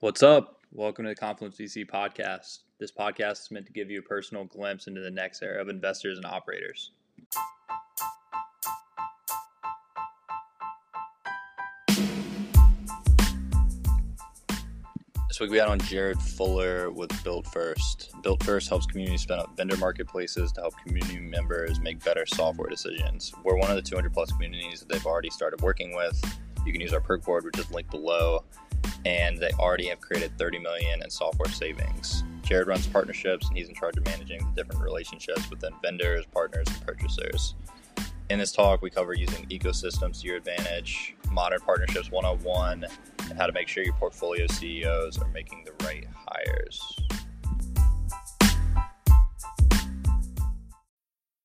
What's up? Welcome to the Confluence VC podcast. This podcast is meant to give you a personal glimpse into the next era of investors and operators. This week we had on Jared Fuller with Built First. Built First helps communities spin up vendor marketplaces to help community members make better software decisions. We're one of the 200 plus communities that they've already started working with. You can use our perk board, which is linked below and they already have created 30 million in software savings. Jared runs partnerships and he's in charge of managing the different relationships within vendors, partners, and purchasers. In this talk, we cover using ecosystems to your advantage, modern partnerships 101, and how to make sure your portfolio CEOs are making the right hires.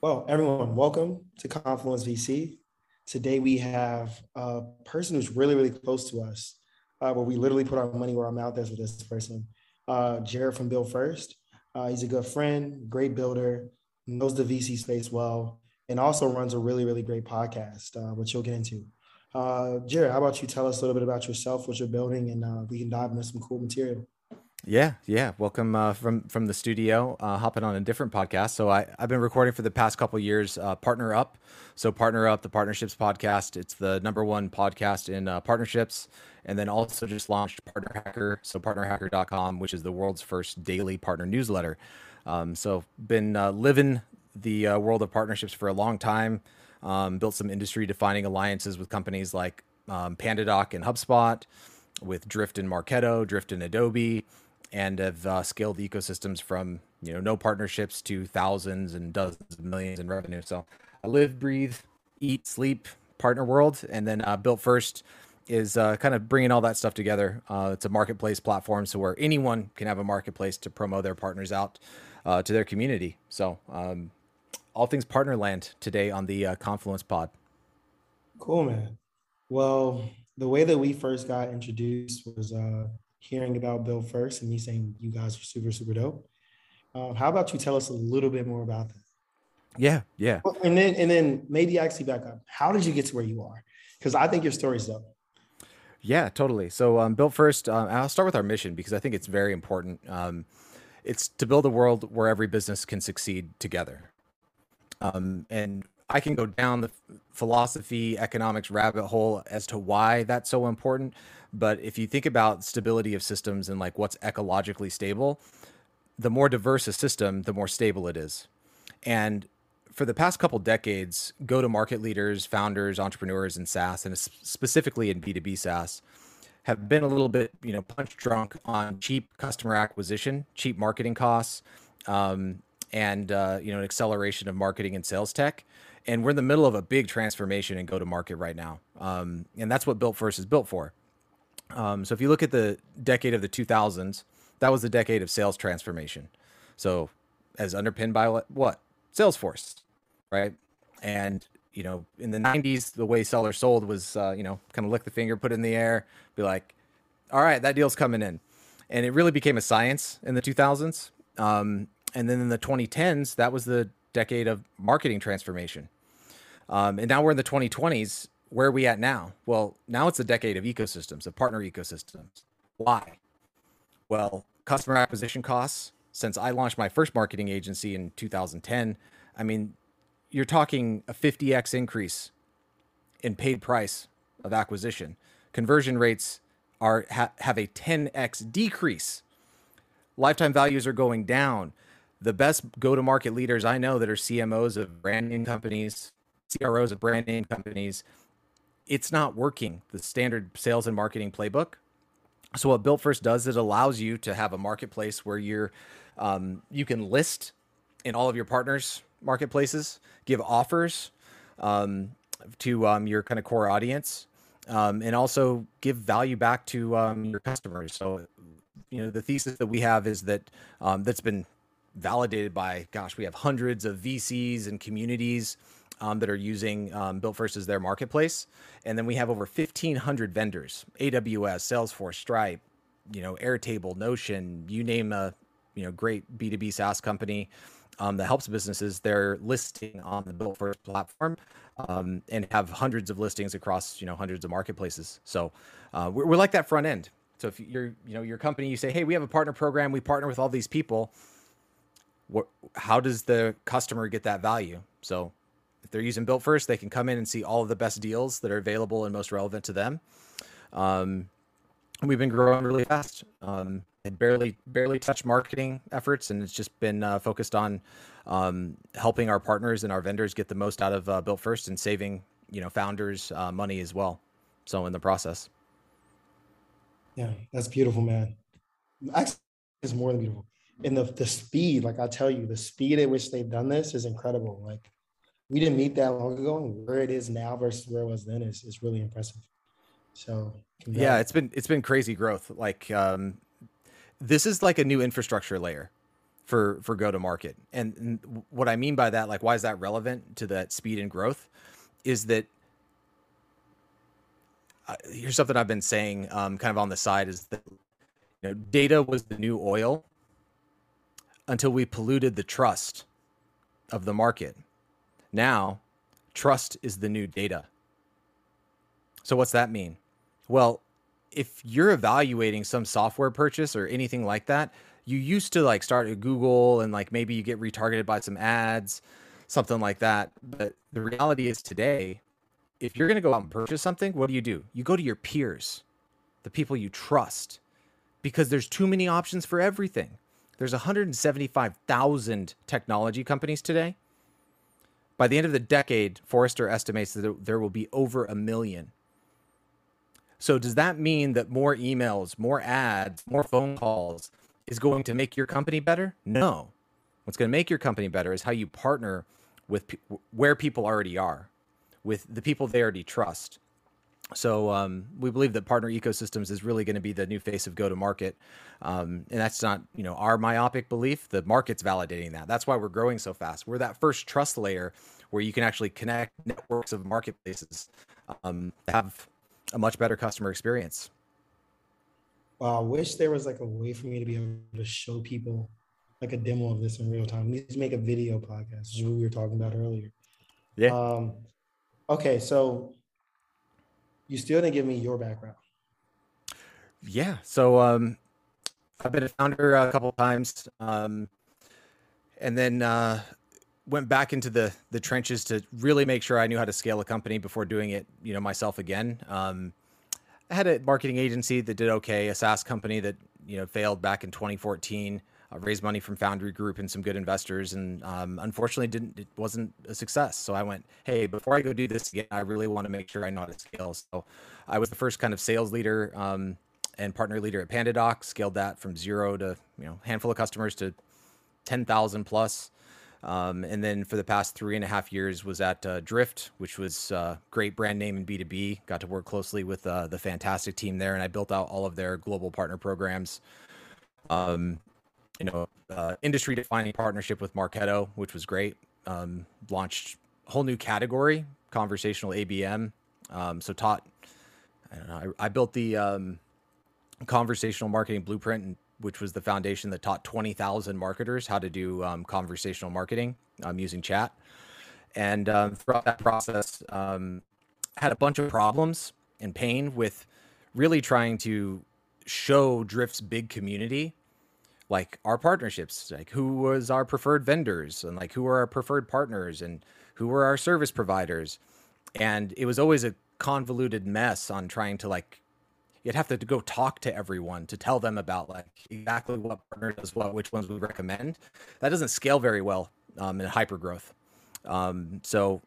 Well, everyone, welcome to Confluence VC. Today we have a person who's really, really close to us, uh, where we literally put our money where our mouth is with this person. Uh, Jared from Built First. Uh, he's a good friend, great builder, knows the VC space well, and also runs a really, really great podcast, uh, which you'll get into. Uh, Jared, how about you tell us a little bit about yourself, what you're building, and uh, we can dive into some cool material. Yeah, yeah. Welcome uh, from from the studio, uh, hopping on a different podcast. So I I've been recording for the past couple years. Uh, Partner Up, so Partner Up, the partnerships podcast. It's the number one podcast in uh, partnerships, and then also just launched Partner Hacker, so partnerhacker.com, which is the world's first daily partner newsletter. Um, so been uh, living the uh, world of partnerships for a long time. Um, built some industry defining alliances with companies like um, PandaDoc and HubSpot, with Drift and Marketo, Drift and Adobe and have uh, scaled ecosystems from you know no partnerships to thousands and dozens of millions in revenue. So I live, breathe, eat, sleep partner world, and then uh, Built First is uh, kind of bringing all that stuff together. Uh, it's a marketplace platform, so where anyone can have a marketplace to promote their partners out uh, to their community. So um, all things partner land today on the uh, Confluence Pod. Cool, man. Well, the way that we first got introduced was hearing about Built First and me saying you guys are super, super dope. Um, how about you tell us a little bit more about that? Yeah, yeah. And then and then maybe actually back up. How did you get to where you are? Because I think your story's dope. Yeah, totally. So um, Built First, uh, I'll start with our mission because I think it's very important. Um, it's to build a world where every business can succeed together. Um, and I can go down the philosophy, economics rabbit hole as to why that's so important. But if you think about stability of systems and like what's ecologically stable, the more diverse a system, the more stable it is. And for the past couple decades, go to market leaders, founders, entrepreneurs in SaaS, and specifically in B2B SaaS, have been a little bit, you know, punch drunk on cheap customer acquisition, cheap marketing costs, um, and uh, you know, an acceleration of marketing and sales tech. And we're in the middle of a big transformation in go to market right now, um, and that's what Built First is built for. Um, so if you look at the decade of the 2000s, that was the decade of sales transformation. So as underpinned by what? Salesforce, right? And you know, in the 90s, the way sellers sold was, uh, you know, kind of lick the finger, put it in the air, be like, all right, that deal's coming in. And it really became a science in the 2000s. Um, and then in the 2010s, that was the decade of marketing transformation. Um, and now we're in the 2020s where are we at now? Well, now it's a decade of ecosystems, of partner ecosystems. Why? Well, customer acquisition costs, since I launched my first marketing agency in 2010, I mean, you're talking a 50x increase in paid price of acquisition. Conversion rates are ha- have a 10x decrease. Lifetime values are going down. The best go-to-market leaders I know that are CMOs of branding companies, CROs of brand name companies, it's not working the standard sales and marketing playbook. So what Built First does, is it allows you to have a marketplace where you're um, you can list in all of your partners marketplaces, give offers um, to um, your kind of core audience, um, and also give value back to um, your customers. So you know the thesis that we have is that um, that's been validated by gosh we have hundreds of vcs and communities um, that are using um, built first as their marketplace. And then we have over 1500 vendors aws salesforce stripe you know airtable notion you name a you know great b2b saas company um, that helps businesses they're listing on the built first platform um, and have hundreds of listings across you know hundreds of marketplaces. So uh, we're, we're like that front end. So if you're you know your company you say hey we have a partner program. We partner with all these people. What how does the customer get that value? So if they're using built first they can come in and see all of the best deals that are available and most relevant to them. Um, we've been growing really fast um, and barely barely touched marketing efforts and it's just been uh, focused on um, helping our partners and our vendors get the most out of uh, built first and saving you know founders uh, money as well. So in the process. Yeah that's beautiful man. Actually it's more than beautiful. And the, the speed like i tell you the speed at which they've done this is incredible. Like we didn't meet that long ago and where it is now versus where it was then is, is really impressive. So congrats. yeah it's been it's been crazy growth. Like um this is like a new infrastructure layer for for go to market and, what i mean by that like why is that relevant to that speed and growth is that uh, here's something i've been saying um, kind of on the side is that you know data was the new oil until we polluted the trust of the market now trust is the new data so what's that mean well if you're evaluating some software purchase or anything like that, you used to like start at Google and like maybe you get retargeted by some ads, something like that. But the reality is today, if you're going to go out and purchase something, what do you do? You go to your peers, the people you trust, because there's too many options for everything. There's 175,000 technology companies today. By the end of the decade, Forrester estimates that there will be over a million. So does that mean that more emails, more ads, more phone calls is going to make your company better? No. What's going to make your company better is how you partner with pe- where people already are, with the people they already trust. So um, we believe that partner ecosystems is really going to be the new face of go-to-market, um, and that's not you know our myopic belief. The market's validating that. That's why we're growing so fast. We're that first trust layer where you can actually connect networks of marketplaces, um, have a much better customer experience. Wow, I wish there was like a way for me to be able to show people like a demo of this in real time. We need to make a video podcast, which is what we were talking about earlier. Yeah. Um, okay, so you still didn't give me your background. Yeah. So um, I've been a founder a couple times, um, and then uh, went back into the the trenches to really make sure I knew how to scale a company before doing it, you know, myself again. Um, I had a marketing agency that did okay, a SaaS company that you know failed back in 2014. I raised money from Foundry Group and some good investors, and um, unfortunately, didn't it wasn't a success. So I went, hey, before I go do this again, I really want to make sure I know how to scale. So I was the first kind of sales leader um, and partner leader at PandaDoc. Scaled that from zero to you know handful of customers to 10,000 plus. Um, and then for the past three and a half years was at uh, Drift, which was uh, great brand name in B2B. Got to work closely with uh, the fantastic team there, and I built out all of their global partner programs. Um, you know, uh, industry defining partnership with Marketo, which was great. Um, launched a whole new category, conversational ABM. Um, so taught, I don't know, I, I built the um, conversational marketing blueprint which was the foundation that taught 20,000 marketers how to do um, conversational marketing um, using chat. And um, throughout that process, had a bunch of problems and pain with really trying to show Drift's big community, like our partnerships, like who was our preferred vendors and like who are our preferred partners and who were our service providers. And it was always a convoluted mess on trying to like you'd have to go talk to everyone to tell them about like exactly what partner does what, which ones we recommend. That doesn't scale very well um, in hyper growth. Um, so,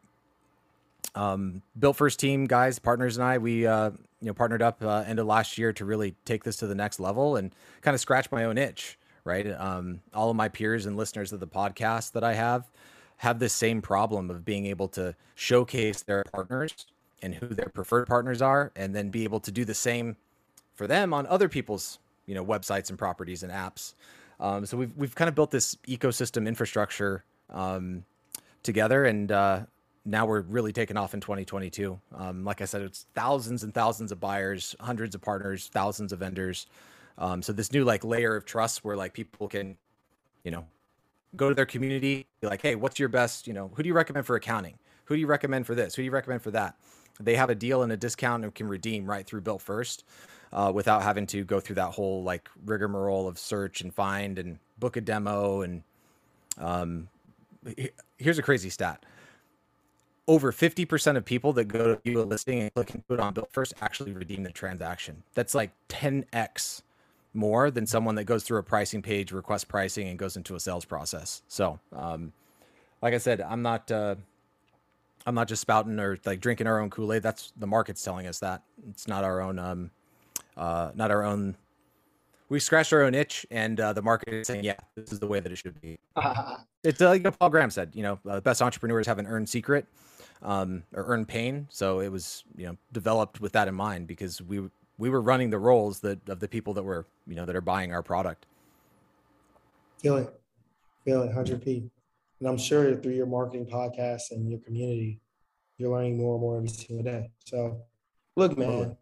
um, built first team guys, partners, and I, we uh, you know partnered up uh, end of last year to really take this to the next level and kind of scratch my own itch. Right, um, all of my peers and listeners of the podcast that I have have this same problem of being able to showcase their partners and who their preferred partners are, and then be able to do the same for them on other people's you know websites and properties and apps. Um, so we've we've kind of built this ecosystem infrastructure um, together, and uh, now we're really taking off in 2022. Um, like I said, it's thousands and thousands of buyers, hundreds of partners, thousands of vendors. Um, so this new like layer of trust where like people can, you know, go to their community, be like, hey, what's your best, you know, who do you recommend for accounting? Who do you recommend for this? Who do you recommend for that? They have a deal and a discount and can redeem right through Built First uh, without having to go through that whole like rigmarole of search and find and book a demo. And um, here's a crazy stat over 50% of people that go to view a listing and click and put on Built First actually redeem the transaction. That's like 10x more than someone that goes through a pricing page, requests pricing, and goes into a sales process. So, um, like I said, I'm not uh, I'm not just spouting or like drinking our own Kool Aid. That's the market's telling us that it's not our own um, uh, not our own. We scratched our own itch, and uh, the market is saying, "Yeah, this is the way that it should be." it's uh, like Paul Graham said, you know, uh, the best entrepreneurs have an earned secret um, or earned pain. So it was, you know, developed with that in mind because we we were running the roles that of the people that were you know that are buying our product. Feel it, feel it, hundred p. And I'm sure through your marketing podcast and your community, you're learning more and more every single day. So, look, man,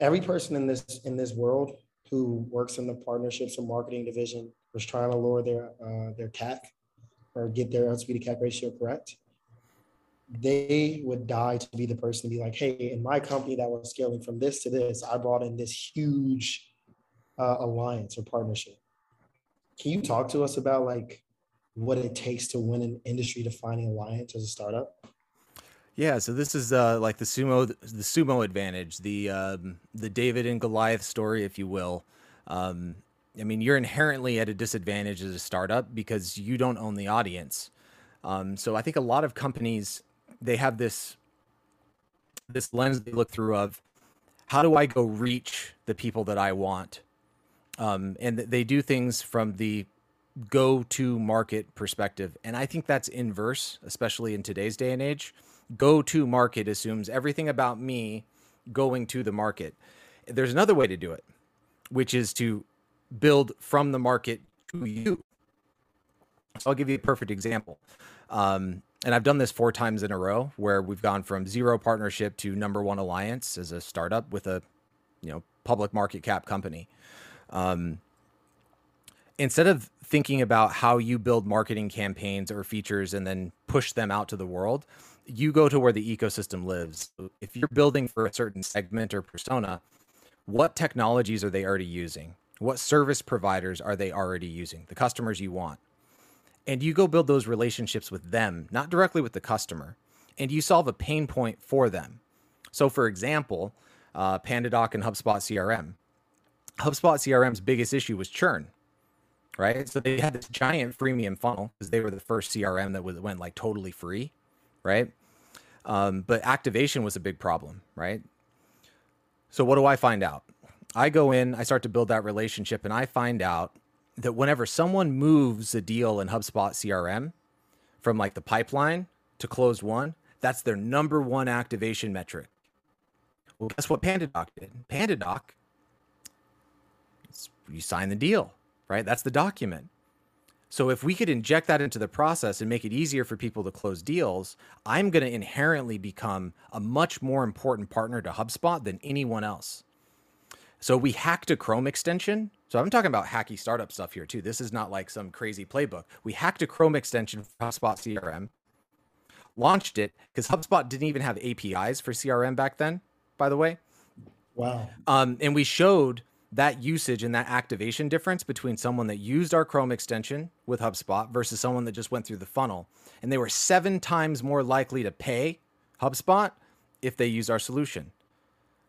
every person in this in this world who works in the partnerships or marketing division was trying to lower their uh, their CAC or get their LTV to CAC ratio correct they would die to be the person to be like, hey, in my company that was scaling from this to this, I brought in this huge uh, alliance or partnership. Can you talk to us about like what it takes to win an industry defining alliance as a startup? Yeah, so this is uh, like the sumo the sumo advantage, the um, the David and Goliath story, if you will. Um, I mean, you're inherently at a disadvantage as a startup because you don't own the audience. Um, so I think a lot of companies they have this this lens they look through of how do I go reach the people that I want, um, and they do things from the go to market perspective, and I think that's inverse, especially in today's day and age. Go to market assumes everything about me going to the market. There's another way to do it, which is to build from the market to you. So I'll give you a perfect example. Um, and I've done this four times in a row where we've gone from zero partnership to number one alliance as a startup with a, you know, public market cap company. Um, instead of thinking about how you build marketing campaigns or features and then push them out to the world, you go to where the ecosystem lives. If you're building for a certain segment or persona, what technologies are they already using? What service providers are they already using? The customers you want and you go build those relationships with them, not directly with the customer, and you solve a pain point for them. So, for example, uh, PandaDoc and HubSpot CRM. HubSpot CRM's biggest issue was churn, right? So they had this giant freemium funnel because they were the first CRM that was, went like totally free, right? Um, but activation was a big problem, right? So what do I find out? I go in, I start to build that relationship, and I find out that whenever someone moves a deal in HubSpot CRM from like the pipeline to closed won, that's their number one activation metric. Well, guess what PandaDoc did? PandaDoc, you sign the deal, right? That's the document. So if we could inject that into the process and make it easier for people to close deals, I'm going to inherently become a much more important partner to HubSpot than anyone else. So we hacked a Chrome extension so I'm talking about hacky startup stuff here too. This is not like some crazy playbook. We hacked a Chrome extension for HubSpot CRM, launched it because HubSpot didn't even have APIs for CRM back then, by the way. Wow. Um, and we showed that usage and that activation difference between someone that used our Chrome extension with HubSpot versus someone that just went through the funnel. And they were seven times more likely to pay HubSpot if they used our solution.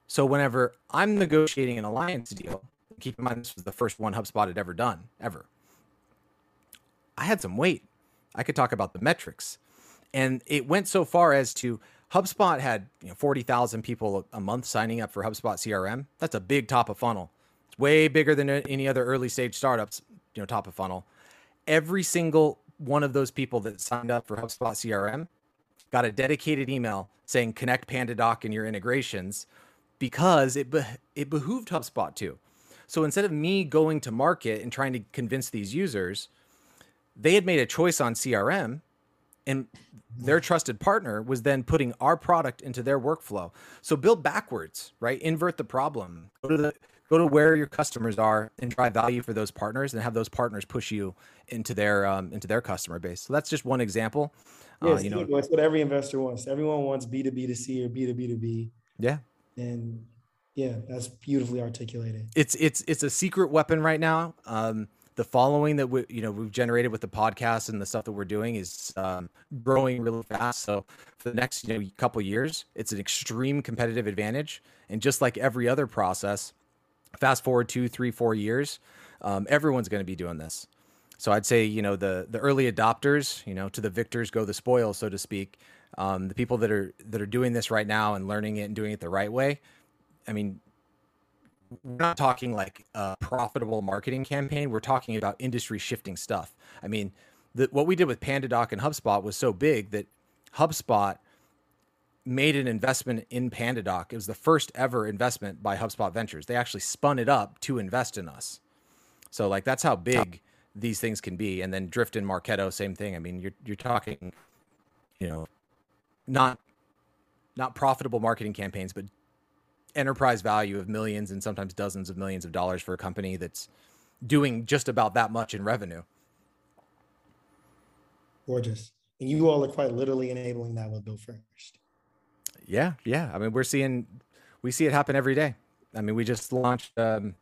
So whenever I'm negotiating an alliance deal, keep in mind this was the first one HubSpot had ever done, ever. I had some weight. I could talk about the metrics. And it went so far as to HubSpot had you know, 40,000 people a month signing up for HubSpot CRM. That's a big top of funnel. It's way bigger than any other early stage startups, you know, top of funnel. Every single one of those people that signed up for HubSpot CRM got a dedicated email saying connect PandaDoc in your integrations because it be- it behooved HubSpot to. So instead of me going to market and trying to convince these users, they had made a choice on CRM and their trusted partner was then putting our product into their workflow. So build backwards, right? Invert the problem. Go to the go to where your customers are and drive value for those partners and have those partners push you into their um, into their customer base. So that's just one example. Yes, uh, you know, it's what every investor wants. Everyone wants B to B to C or B to B to B. Yeah. And yeah, that's beautifully articulated. It's it's it's a secret weapon right now. Um, the following that we you know we've generated with the podcast and the stuff that we're doing is um, growing really fast. So for the next you know couple years, it's an extreme competitive advantage. And just like every other process, fast forward two, three, four years, um, everyone's going to be doing this. So I'd say you know the the early adopters, you know, to the victors go the spoils, so to speak. Um, the people that are that are doing this right now and learning it and doing it the right way. I mean, we're not talking like a profitable marketing campaign. We're talking about industry shifting stuff. I mean, the, what we did with PandaDoc and HubSpot was so big that HubSpot made an investment in PandaDoc. It was the first ever investment by HubSpot Ventures. They actually spun it up to invest in us. So like that's how big these things can be. And then Drift and Marketo, same thing. I mean, you're you're talking, you know, not not profitable marketing campaigns, but enterprise value of millions and sometimes dozens of millions of dollars for a company that's doing just about that much in revenue. Gorgeous. And you all are quite literally enabling that with Built First. Yeah, yeah. I mean, we're seeing we see it happen every day. I mean, we just launched um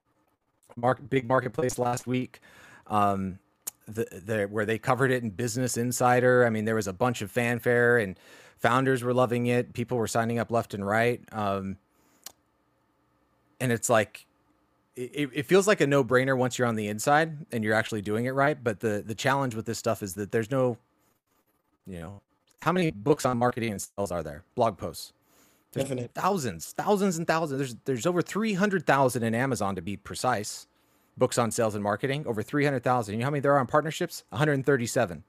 mark big marketplace last week. Um the, the where they covered it in Business Insider. I mean, there was a bunch of fanfare and founders were loving it. People were signing up left and right. Um, and it's like it, it feels like a no-brainer once you're on the inside and you're actually doing it right but the the challenge with this stuff is that there's no you know how many books on marketing and sales are there? Blog posts. There's Definite. thousands thousands and thousands. There's there's over 300,000 in Amazon to be precise books on sales and marketing. Over 300,000 you know how many there are on partnerships? 137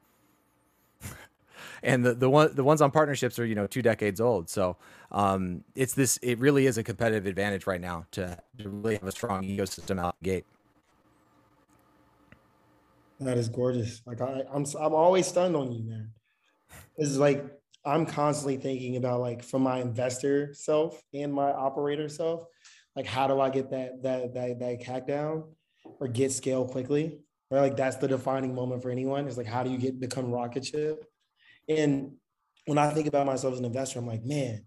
and the the one the ones on partnerships are you know two decades old. So um, it's this. It really is a competitive advantage right now to, to really have a strong ecosystem out the gate. That is gorgeous. Like I, I'm I'm always stunned on you, man. It's like I'm constantly thinking about like from my investor self and my operator self, like how do I get that that that that hack down or get scale quickly? Right? Like that's the defining moment for anyone. Is like how do you get become rocket ship? And when I think about myself as an investor, I'm like, man,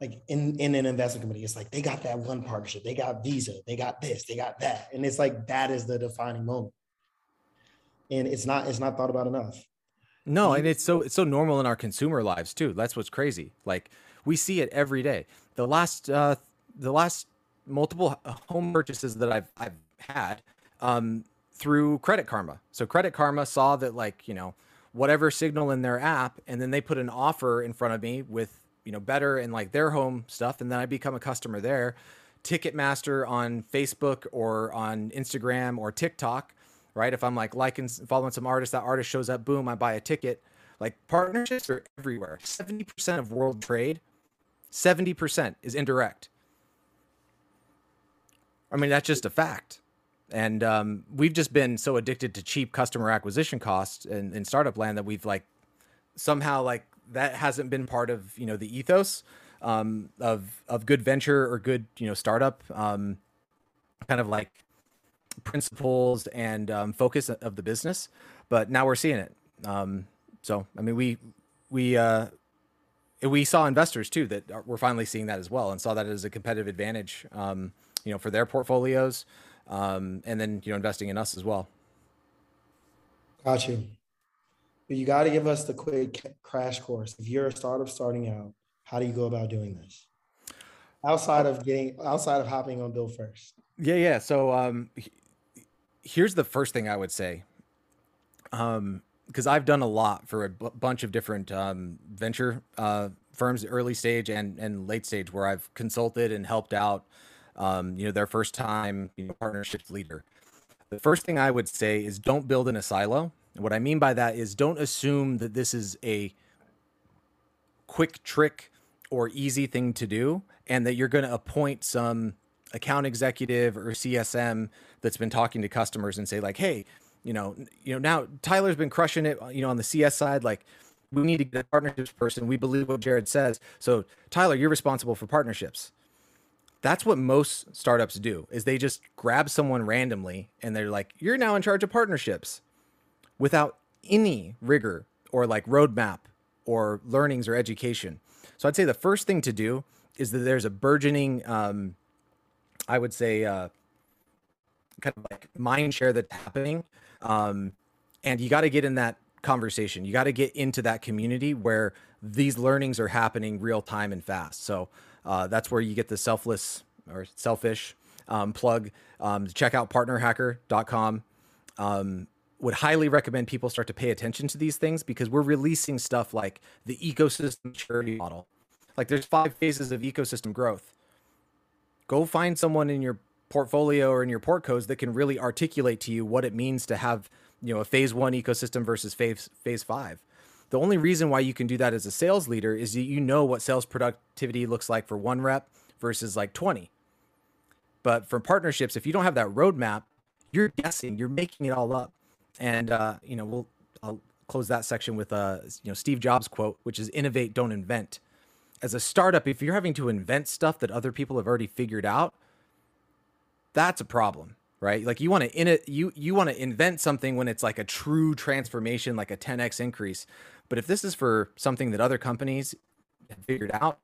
like in, in an investment committee, it's like they got that one partnership, they got Visa, they got this, they got that. And it's like that is the defining moment. And it's not, it's not thought about enough. No, and it's so it's so normal in our consumer lives too. That's what's crazy. Like we see it every day. The last uh the last multiple home purchases that I've I've had um through Credit Karma. So Credit Karma saw that like, you know, whatever signal in their app and then they put an offer in front of me with you know better and like their home stuff and then i become a customer there. Ticketmaster on facebook or on instagram or tiktok right? If i'm like liking following some artist that artist shows up boom i buy a ticket. Like partnerships are everywhere. 70% of world trade 70% is indirect. I mean that's just a fact and um, we've just been so addicted to cheap customer acquisition costs in, in startup land that we've like somehow like that hasn't been part of you know the ethos um, of of good venture or good you know startup um, kind of like principles and um, focus of the business. But now we're seeing it. Um, so I mean, we we uh, we saw investors too that were finally seeing that as well and saw that as a competitive advantage. Um, you know, for their portfolios um, and then you know investing in us as well. Got you. But you got to give us the quick crash course. If you're a startup starting out, how do you go about doing this? Outside of getting, outside of hopping on Built First. Yeah, yeah. So um, here's the first thing I would say. Um, because I've done a lot for a b- bunch of different um, venture uh, firms, early stage and and late stage, where I've consulted and helped out um, you know, their first time you know, partnerships leader. The first thing I would say is don't build in a silo. what I mean by that is don't assume that this is a quick trick or easy thing to do and that you're going to appoint some account executive or CSM that's been talking to customers and say like, hey, you know, you know, now Tyler's been crushing it, you know, on the CS side, like we need to get a partnerships person. We believe what Jared says. So Tyler, you're responsible for partnerships. That's what most startups do is they just grab someone randomly and they're like, you're now in charge of partnerships without any rigor or like roadmap or learnings or education. So I'd say the first thing to do is that there's a burgeoning, um, I would say, uh, kind of like mind share that's happening. Um, and you got to get in that conversation. You got to get into that community where these learnings are happening real time and fast. So uh, that's where you get the selfless or selfish um, plug. Um, check out partnerhacker.com. Um, would highly recommend people start to pay attention to these things because we're releasing stuff like the ecosystem maturity model. Like there's five phases of ecosystem growth. Go find someone in your portfolio or in your portcos that can really articulate to you what it means to have you know a phase one ecosystem versus phase phase five. The only reason why you can do that as a sales leader is that you know what sales productivity looks like for one rep versus like 20. But for partnerships, if you don't have that roadmap, you're guessing, you're making it all up. And uh, you know, we'll I'll close that section with uh, you know, Steve Jobs quote, which is innovate, don't invent. As a startup, if you're having to invent stuff that other people have already figured out, that's a problem right? Like you want to in it, you you want to invent something when it's like a true transformation, like a 10x increase. But if this is for something that other companies have figured out,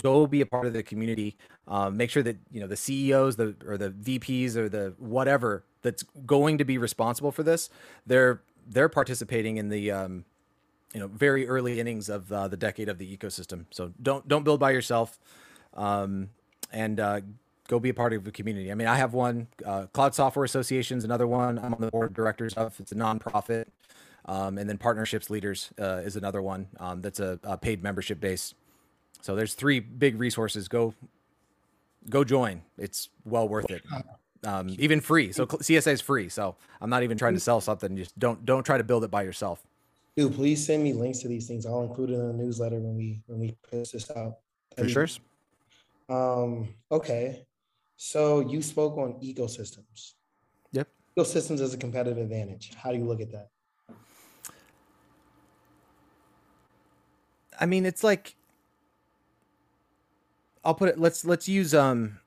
go be a part of the community. Um, make sure that you know the CEOs, the or the VPs or the whatever that's going to be responsible for this. They're they're participating in the um, you know very early innings of uh, the decade of the ecosystem. So don't don't build by yourself. Um, and uh, go be a part of the community. I mean, I have one. Uh, Cloud Software Association is another one. I'm on the board of directors of. It's a nonprofit, um, and then Partnerships Leaders uh, is another one. Um, that's a, a, paid membership base. So there's three big resources. Go, go join. It's well worth it. Um, even free. So CSA is free. So I'm not even trying to sell something. Just don't don't try to build it by yourself. Dude, please send me links to these things. I'll include it in the newsletter when we when we post this out. For sure. Um, okay. So you spoke on ecosystems. Yep. Ecosystems as a competitive advantage. How do you look at that? I mean, it's like I'll put it let's let's use um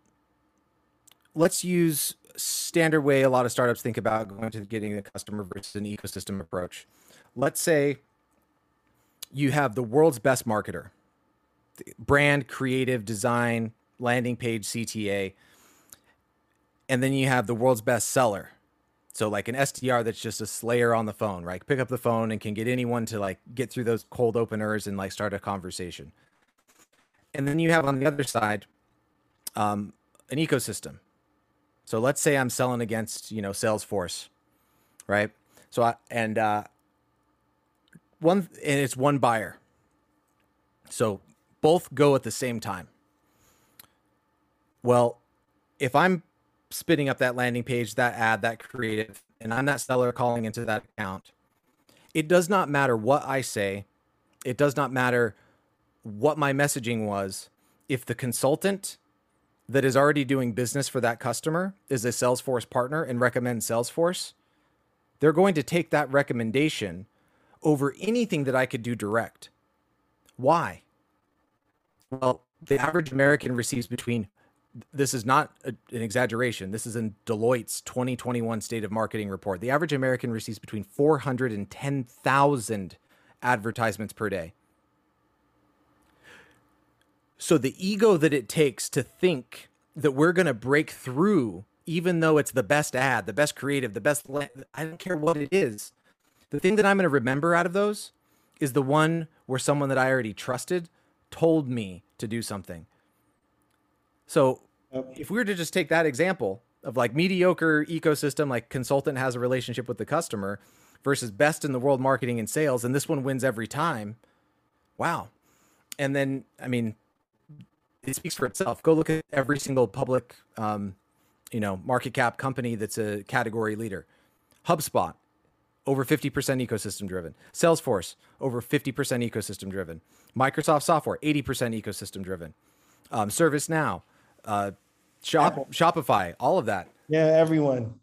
let's use standard way a lot of startups think about going to getting a customer versus an ecosystem approach. Let's say you have the world's best marketer, brand, creative, design, landing page, CTA and then you have the world's best seller. So like an SDR that's just a slayer on the phone, right? Pick up the phone and can get anyone to like get through those cold openers and like start a conversation. And then you have on the other side um, an ecosystem. So let's say I'm selling against, you know, Salesforce, right? So I and uh, one and it's one buyer. So both go at the same time. Well, if I'm spitting up that landing page, that ad, that creative, and I'm that seller calling into that account, it does not matter what I say. It does not matter what my messaging was. If the consultant that is already doing business for that customer is a Salesforce partner and recommends Salesforce, they're going to take that recommendation over anything that I could do direct. Why? Well, the average American receives between this is not a, an exaggeration. This is in Deloitte's 2021 State of Marketing report. The average American receives between 400 and 10,000 advertisements per day. So the ego that it takes to think that we're going to break through, even though it's the best ad, the best creative, the best, I don't care what it is. The thing that I'm going to remember out of those is the one where someone that I already trusted told me to do something. So if we were to just take that example of like mediocre ecosystem, like consultant has a relationship with the customer versus best in the world marketing and sales, and this one wins every time. Wow. And then, I mean, it speaks for itself. Go look at every single public, um, you know, market cap company that's a category leader. HubSpot, over 50% ecosystem driven. Salesforce, over 50% ecosystem driven. Microsoft Software, 80% ecosystem driven. Um, ServiceNow, uh, Shop, Apple. Shopify, all of that. Yeah, everyone,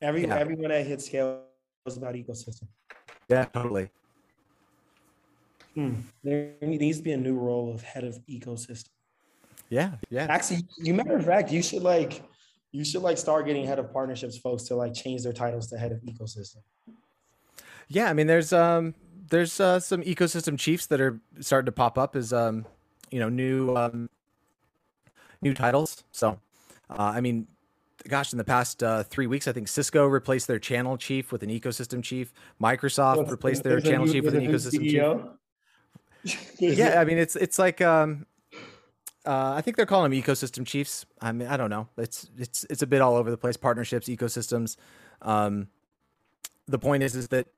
every yeah. everyone that hits scale is about ecosystem. Yeah, totally. Hmm. There needs to be a new role of head of ecosystem. Yeah, yeah. Actually, you matter of fact, you should like you should like start getting head of partnerships folks to like change their titles to head of ecosystem. Yeah, I mean, there's um there's uh, some ecosystem chiefs that are starting to pop up as um you know new um new titles. So, uh, I mean, gosh, in the past uh, three weeks, I think Cisco replaced their channel chief with an ecosystem chief. Microsoft replaced their channel new, chief with an ecosystem chief. yeah, I mean, it's it's like um, uh, I think they're calling them ecosystem chiefs. I mean, I don't know. It's it's it's a bit all over the place. Partnerships, ecosystems. Um, the point is, is that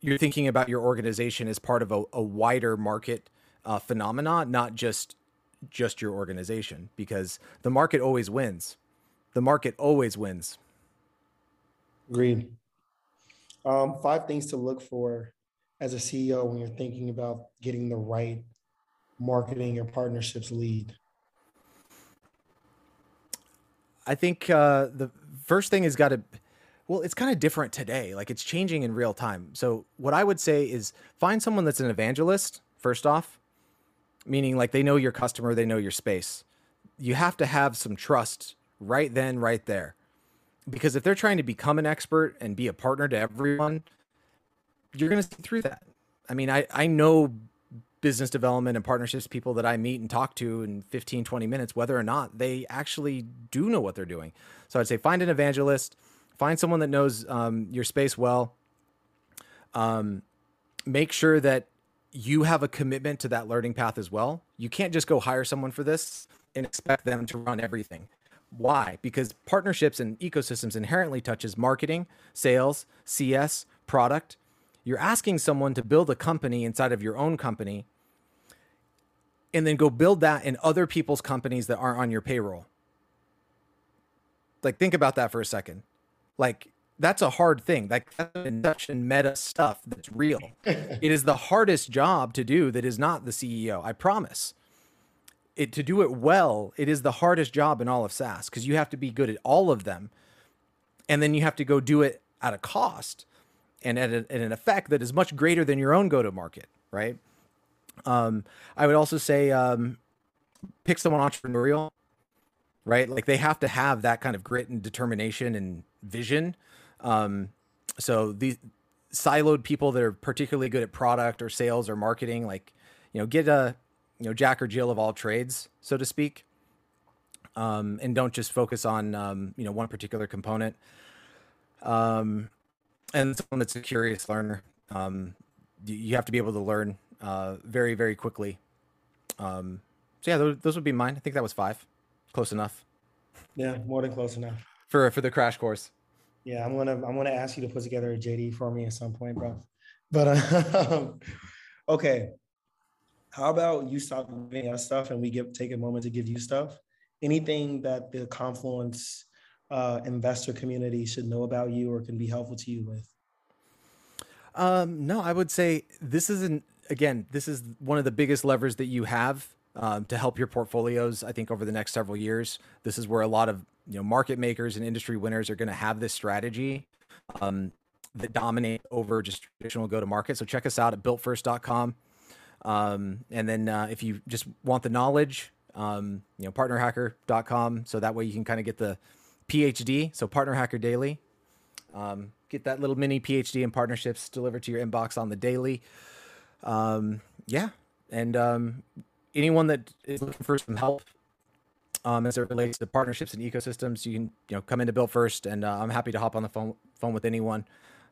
you're thinking about your organization as part of a, a wider market uh, phenomena, not just just your organization, because the market always wins. The market always wins. Agreed. Um, five things to look for as a CEO when you're thinking about getting the right marketing or partnerships lead? I think uh, the first thing has got to, well, it's kind of different today. Like it's changing in real time. So what I would say is find someone that's an evangelist first off, meaning like they know your customer, they know your space. You have to have some trust right then, right there. Because if they're trying to become an expert and be a partner to everyone, you're going to see through that. I mean, I, I know business development and partnerships people that I meet and talk to in 15, 20 minutes, whether or not they actually do know what they're doing. So I'd say find an evangelist, find someone that knows um, your space well. Um, make sure that you have a commitment to that learning path as well. You can't just go hire someone for this and expect them to run everything. Why? Because partnerships and ecosystems inherently touches marketing, sales, CS, product, you're asking someone to build a company inside of your own company and then go build that in other people's companies that aren't on your payroll. Like, think about that for a second. Like, that's a hard thing. Like, induction meta stuff that's real. it is the hardest job to do that is not the CEO. I promise. It to do it well, it is the hardest job in all of SaaS because you have to be good at all of them. And then you have to go do it at a cost and at, a, at an effect that is much greater than your own go to market, right? Um, I would also say um, pick someone entrepreneurial, right? Like they have to have that kind of grit and determination and vision. Um, so these siloed people that are particularly good at product or sales or marketing, like you know, get a you know Jack or Jill of all trades, so to speak, um, and don't just focus on um, you know one particular component. Um, and someone that's a curious learner. Um, you have to be able to learn uh, very, very quickly. Um, so yeah, those, those, would be mine. I think that was five, close enough. Yeah, more than close enough for for the crash course. Yeah, I'm gonna I'm gonna ask you to put together a JD for me at some point, bro. But uh, okay, how about you stop giving us stuff and we give take a moment to give you stuff? Anything that the Confluence uh, investor community should know about you or can be helpful to you with? Um, no, I would say this isn't, again, this is one of the biggest levers that you have um, to help your portfolios. I think over the next several years, this is where a lot of you know market makers and industry winners are going to have this strategy um, that dominate over just traditional go to market. So check us out at builtfirst.com. Um, and then uh, if you just want the knowledge, um, you know, partnerhacker.com. So that way you can kind of get the PhD, so Partner Hacker Daily. Um, get that little mini PhD in partnerships delivered to your inbox on the daily. Um, yeah, and um, anyone that is looking for some help um, as it relates to partnerships and ecosystems, you can you know come into Built First, and uh, I'm happy to hop on the phone phone with anyone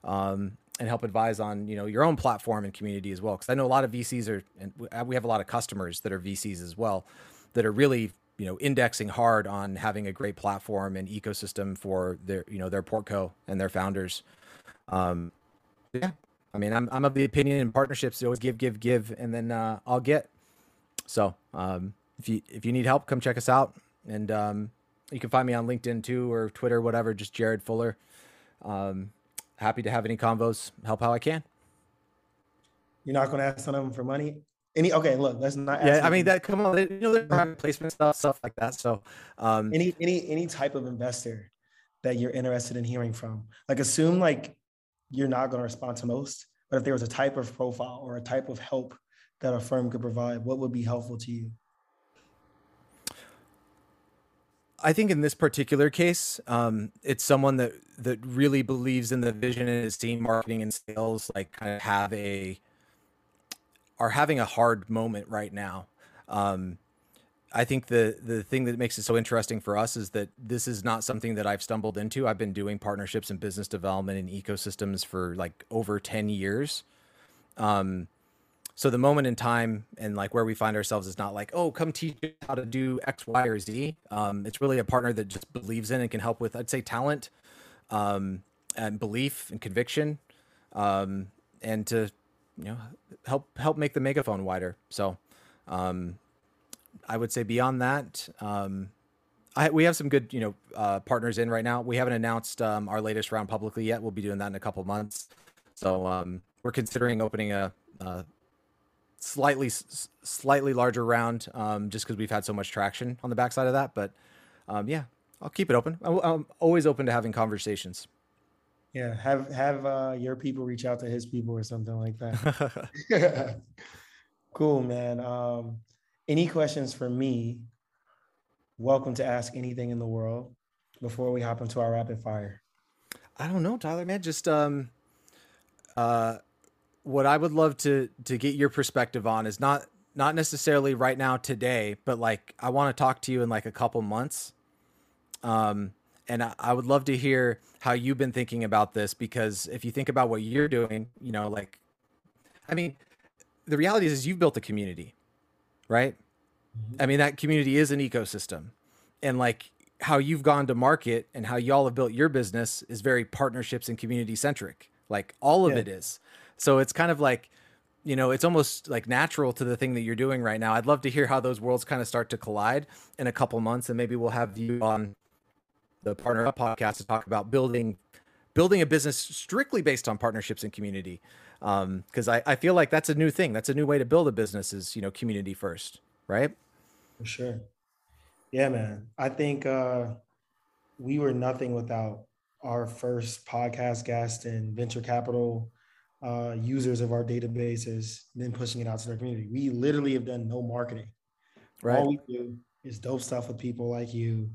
um, and help advise on you know your own platform and community as well. Because I know a lot of VCs are, and we have a lot of customers that are VCs as well, that are really you know indexing hard on having a great platform and ecosystem for their you know their portco and their founders um yeah i mean i'm, I'm of the opinion in partnerships always give give give and then uh, i'll get so um if you if you need help come check us out and um you can find me on linkedin too or twitter whatever just jared fuller um happy to have any convos help how i can you're not going to ask some of them for money Any okay, look, let's not. Yeah, I mean that. Come on, you know, private placement stuff, stuff like that. So, um, any any any type of investor that you're interested in hearing from, like assume like you're not going to respond to most, but if there was a type of profile or a type of help that a firm could provide, what would be helpful to you? I think in this particular case, um, it's someone that that really believes in the vision and is seeing marketing and sales like kind of have a are having a hard moment right now. Um, I think the the thing that makes it so interesting for us is that this is not something that I've stumbled into. I've been doing partnerships and business development and ecosystems for like over 10 years. Um, so the moment in time and like where we find ourselves is not like, oh, come teach how to do X, Y, or Z. Um, it's really a partner that just believes in and can help with, I'd say, talent um, and belief and conviction, um, and to you know help help make the megaphone wider. So um, I would say beyond that. Um, I, we have some good, you know, uh, partners in right now. We haven't announced um, our latest round publicly yet. We'll be doing that in a couple months. So we're considering opening a, a slightly slightly larger round um, just because we've had so much traction on the backside of that. But um, yeah, I'll keep it open. I'm always open to having conversations. Yeah, have have uh, your people reach out to his people or something like that. cool, man. Um, any questions for me? Welcome to ask anything in the world before we hop into our rapid fire. I don't know, Tyler, man. Just um, uh, what I would love to to get your perspective on is not not necessarily right now today, but like I want to talk to you in like a couple months. Um, and I, I would love to hear how you've been thinking about this because if you think about what you're doing, you know, like, I mean, the reality is, is you've built a community, right? Mm-hmm. I mean, that community is an ecosystem, and like how you've gone to market and how y'all have built your business is very partnerships and community centric. Like all of yeah. it is. So it's kind of like, you know, it's almost like natural to the thing that you're doing right now. I'd love to hear how those worlds kind of start to collide in a couple months, and maybe we'll have you on the Partner Up podcast to talk about building building a business strictly based on partnerships and community. Because um, I, I feel like that's a new thing. That's a new way to build a business is you know community first, right? For sure. Yeah, man. I think uh, we were nothing without our first podcast guest and venture capital uh, users of our databases, then pushing it out to their community. We literally have done no marketing. Right. All we do is dope stuff with people like you,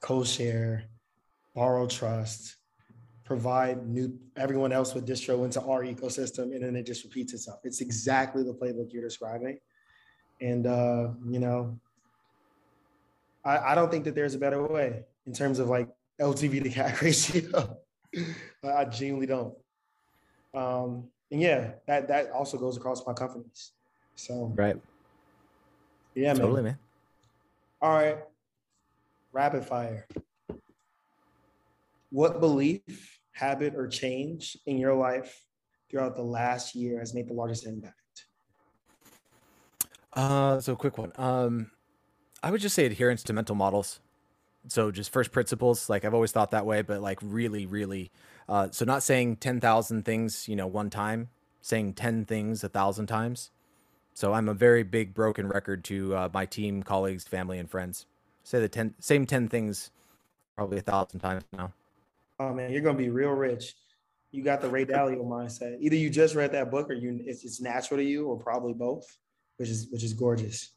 co-share, borrow trust, provide new everyone else with distro into our ecosystem, and then it just repeats itself. It's exactly the playbook you're describing. And uh, you know, I, I don't think that there's a better way in terms of like LTV to CAC ratio. I genuinely don't. Um, and yeah, that that also goes across my companies. So right. Yeah, man. Totally, man. All right. Rapid fire. What belief, habit, or change in your life throughout the last year has made the largest impact? Uh, so quick one. Um, I would just say adherence to mental models. So just first principles. Like I've always thought that way, but like really, really uh, so not saying 10,000 things, you know, one time, saying 10 things a thousand times. So I'm a very big broken record to uh, my team, colleagues, family, and friends. Say the 10, same 10 things probably a thousand times now. Oh man, you're gonna be real rich. You got the Ray Dalio mindset. Either you just read that book, or you it's, it's natural to you, or probably both, which is which is gorgeous.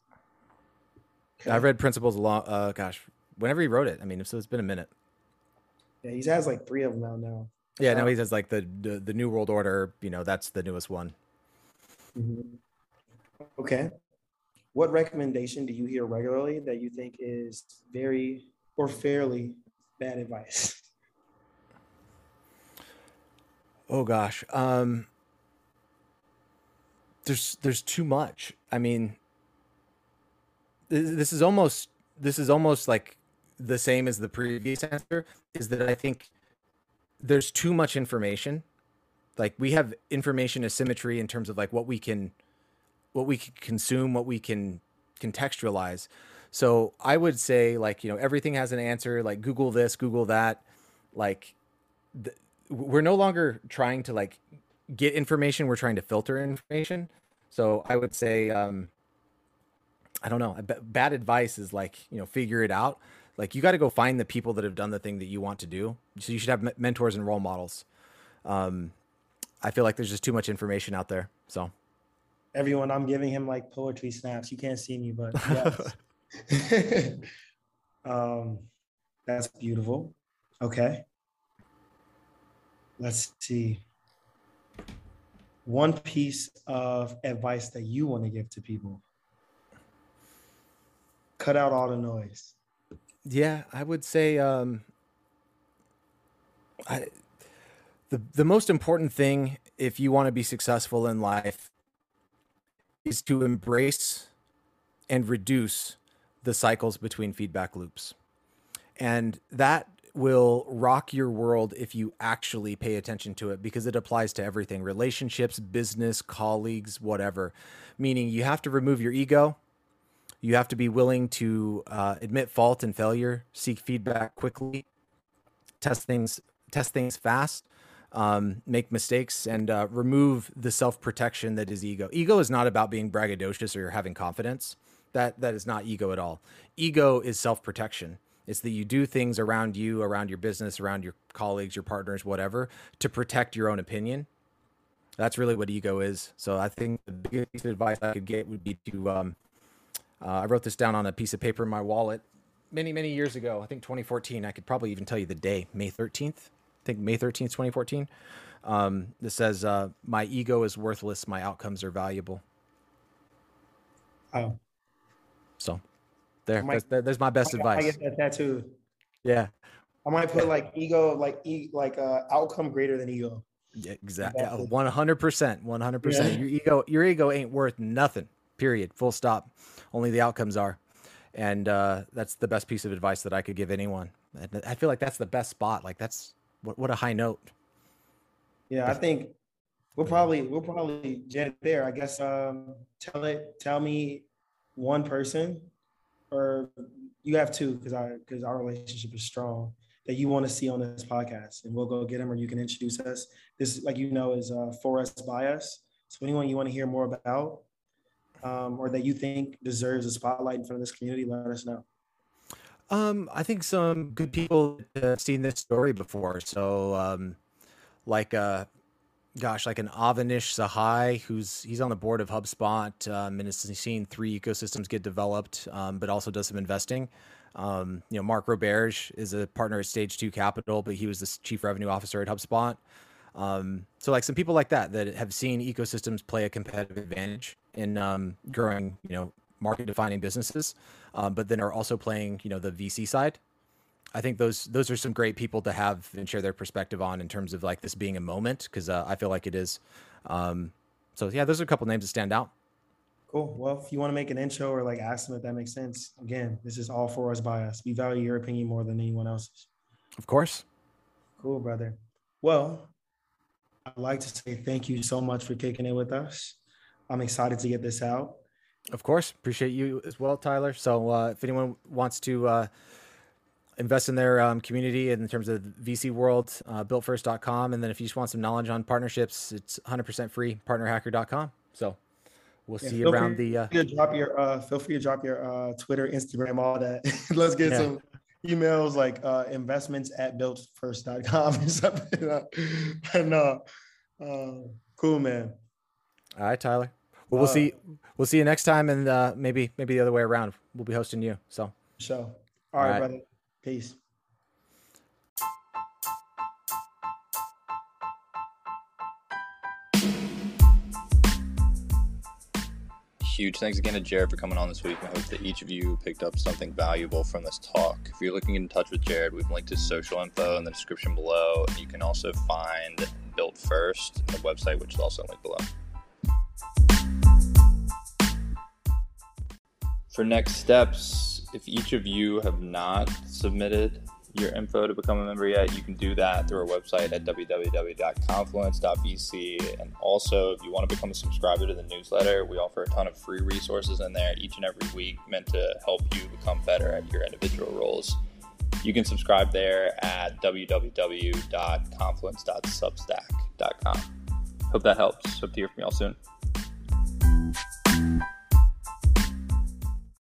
Okay. I read Principles a lot. Uh, gosh, whenever he wrote it. I mean, so it's been a minute. Yeah, he has like three of them out now. Yeah, now he says like the, the, the New World Order. You know, that's the newest one. Mm-hmm. Okay. What recommendation do you hear regularly that you think is very or fairly bad advice? Oh gosh, um, there's there's too much. I mean, this is almost this is almost like the same as the previous answer. Is that I think there's too much information. Like we have information asymmetry in terms of like what we can what we can consume, what we can contextualize. So I would say like, you know, everything has an answer, like Google this, Google that. Like we're no longer trying to like get information, we're trying to filter information. So I would say, um, I don't know. Bad advice is like you know figure it out. Like you got to go find the people that have done the thing that you want to do. So you should have mentors and role models. Um, I feel like there's just too much information out there. So everyone, I'm giving him like poetry snaps. You can't see me, but yes. um, that's beautiful. Okay. Let's see. One piece of advice that you want to give to people. Cut out all the noise. Yeah, I would say um I the the most important thing if you want to be successful in life is to embrace and reduce the cycles between feedback loops. And that will rock your world if you actually pay attention to it because it applies to everything relationships, business, colleagues, whatever. Meaning you have to remove your ego. You have to be willing to uh, admit fault and failure, seek feedback quickly, test things, test things fast, um, make mistakes, and uh, remove the self protection that is ego. Ego is not about being braggadocious or having confidence. That that is not ego at all. Ego is self protection. It's that you do things around you, around your business, around your colleagues, your partners, whatever, to protect your own opinion. That's really what ego is. So I think the biggest advice I could get would be to. Um, uh, I wrote this down on a piece of paper in my wallet many, many years ago. I think 2014. I could probably even tell you the day, May 13th. I think May 13th, 2014. Um, this says, uh, "My ego is worthless. My outcomes are valuable." Oh. So there, might, there's my best advice. I get that tattoo. Yeah. I might put like ego, like e, like uh, outcome greater than ego. Yeah, exactly. One hundred percent. One hundred percent. Your ego, your ego ain't worth nothing. Period. Full stop. Only the outcomes are, and uh, that's the best piece of advice that I could give anyone. I feel like that's the best spot. Like that's what what a high note. Yeah, I think we'll probably we'll probably get there. I guess um, tell it. Tell me one person or you have two because I because our relationship is strong that you want to see on this podcast, and we'll go get them, or you can introduce us. This, like you know, is uh, for us by us. So anyone you want to hear more about, um, or that you think deserves a spotlight in front of this community, let us know. Um, I think some good people have seen this story before. So, um, like uh, gosh, like an Avanish Sahai, who's he's on the board of HubSpot um, and has seen three ecosystems get developed, um, but also does some investing. Um, you know, Mark Roberge is a partner at Stage Two Capital, but he was the chief revenue officer at HubSpot. Um, so, like some people like that that have seen ecosystems play a competitive advantage in um, growing, you know, market-defining businesses, um, but then are also playing, you know, the VC side I think those those are some great people to have and share their perspective on in terms of like this being a moment because uh, I feel like it is. Um, so yeah, those are a couple names that stand out. Cool. Well, if you want to make an intro or like ask them if that makes sense, again, this is all for us by us. We value your opinion more than anyone else's. Of course. Cool, brother. Well, I'd like to say thank you so much for kicking it with us. I'm excited to get this out. Of course. Appreciate you as well, Tyler. So uh, if anyone wants to uh, invest in their um, community in terms of VC world, uh, builtfirst.com. And then if you just want some knowledge on partnerships, it's 100% free, partnerhacker.com. So we'll yeah, see you around the. Uh, drop your, uh, feel free to drop your uh, Twitter, Instagram, all that. Let's get yeah. some emails like uh, investments at builtfirst.com or something. and uh, cool, man. All right, Tyler. Well, we'll uh, see. We'll see you next time, and uh, maybe maybe the other way around. We'll be hosting you. So. So. All, all right, right, brother. Peace. Huge thanks again to Jared for coming on this week. I hope that each of you picked up something valuable from this talk. If you're looking in touch with Jared, we've linked his social info in the description below. You can also find Built First, the website, which is also linked below. For next steps, if each of you have not submitted your info to become a member yet, you can do that through our website at www.confluence.vc. And also, if you want to become a subscriber to the newsletter, we offer a ton of free resources in there each and every week meant to help you become better at your individual roles. You can subscribe there at www.confluence.substack.com. Hope that helps. Hope to hear from y'all soon.